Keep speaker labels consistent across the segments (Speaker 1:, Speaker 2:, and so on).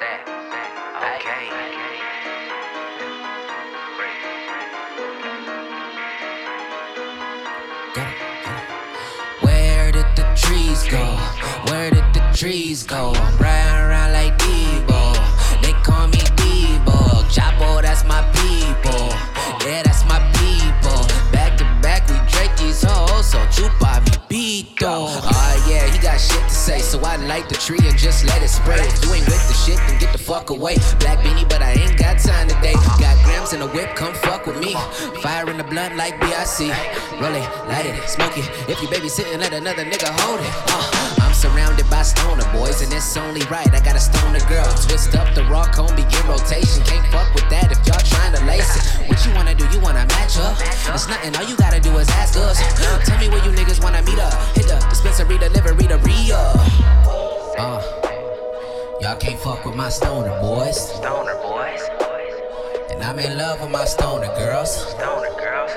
Speaker 1: set. Okay. Where did the trees go? Where did the trees go? I'm riding around like Debo. They call me Debo. Chapo, that's my. Got shit to say. So I light the tree and just let it spray. If you ain't with the shit, then get the fuck away. Black beanie, but I ain't got time today. Got grams in the whip, come fuck with me. Fire in the blunt like BIC. Roll it, light it, smoke it. If you babysitting, let another nigga hold it. Uh, I'm surrounded by stoner boys, and it's only right. I got a stoner girl. Twist up the raw comb, begin rotation. Can't fuck with that if y'all lace it. What you wanna do? You wanna match up? It's nothing, all you gotta do is ask us. Tell me where you niggas wanna meet up. Hit the dispensary, delivery, the re Uh, y'all can't fuck with my stoner boys.
Speaker 2: Stoner boys.
Speaker 1: And I'm in love with my stoner girls.
Speaker 2: Stoner girls.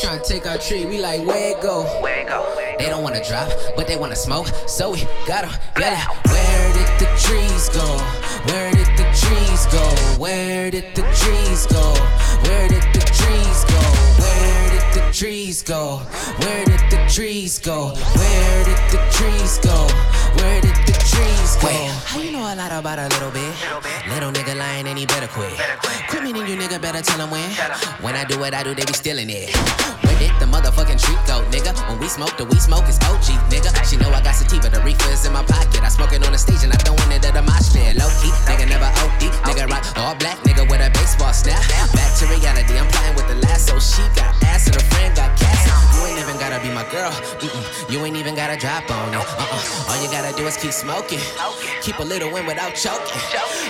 Speaker 1: Trying to take our tree, we like, where it go?
Speaker 2: Where it go?
Speaker 1: They don't wanna drop, but they wanna smoke. So we gotta yell it. Where did the trees go? Where did the trees go? Where did the trees go? Where did the trees go? Where did the trees go? Where did the trees go? Where did the trees go? Where did the trees go? Wait, how you know a lot about a little bit? Little nigga lying and he better quit. Quit meaning you nigga better tell him when. When I do what I do, they be stealing it. Where did the motherfucking treat go, nigga? When we smoke, the we smoke is OG, nigga. She know I got sativa, the reefer is in my pocket. I smoke it on the stage and I throwin' all black, nigga with a baseball snap. Back to reality, I'm playing with the lasso. She got ass and her friend got cash. You ain't even gotta be my girl. Mm-mm. You ain't even gotta drop on it. Uh-uh. All you gotta do is keep smoking. Keep a little in without choking.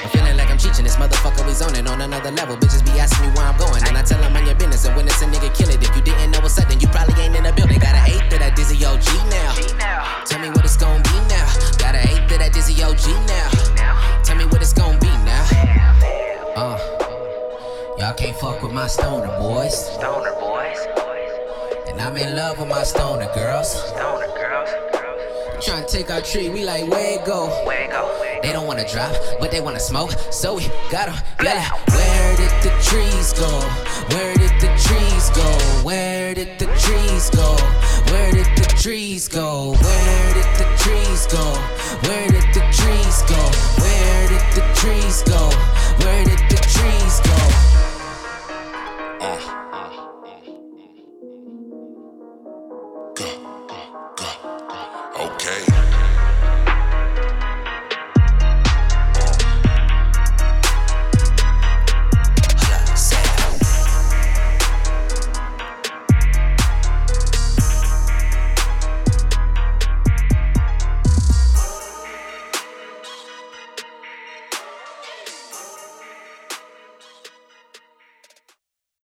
Speaker 1: I'm feeling like I'm teaching this motherfucker. We zoning on another level. Bitches be asking me where I'm going. And I tell them on your business. And when it's a nigga, kill it. If you didn't know what's up, then you probably ain't in the building. Got an eight that Dizzy OG can't fuck with my stoner boys.
Speaker 2: Stoner boys.
Speaker 1: And I'm in love with my stoner girls.
Speaker 2: Stoner girls.
Speaker 1: Trying to take our tree, we like, where it go?
Speaker 2: Where it go?
Speaker 1: They don't wanna drop, but they wanna smoke. So we gotta yell it. Where did the trees go? Where did the trees go? Where did the trees go? Where did the trees go?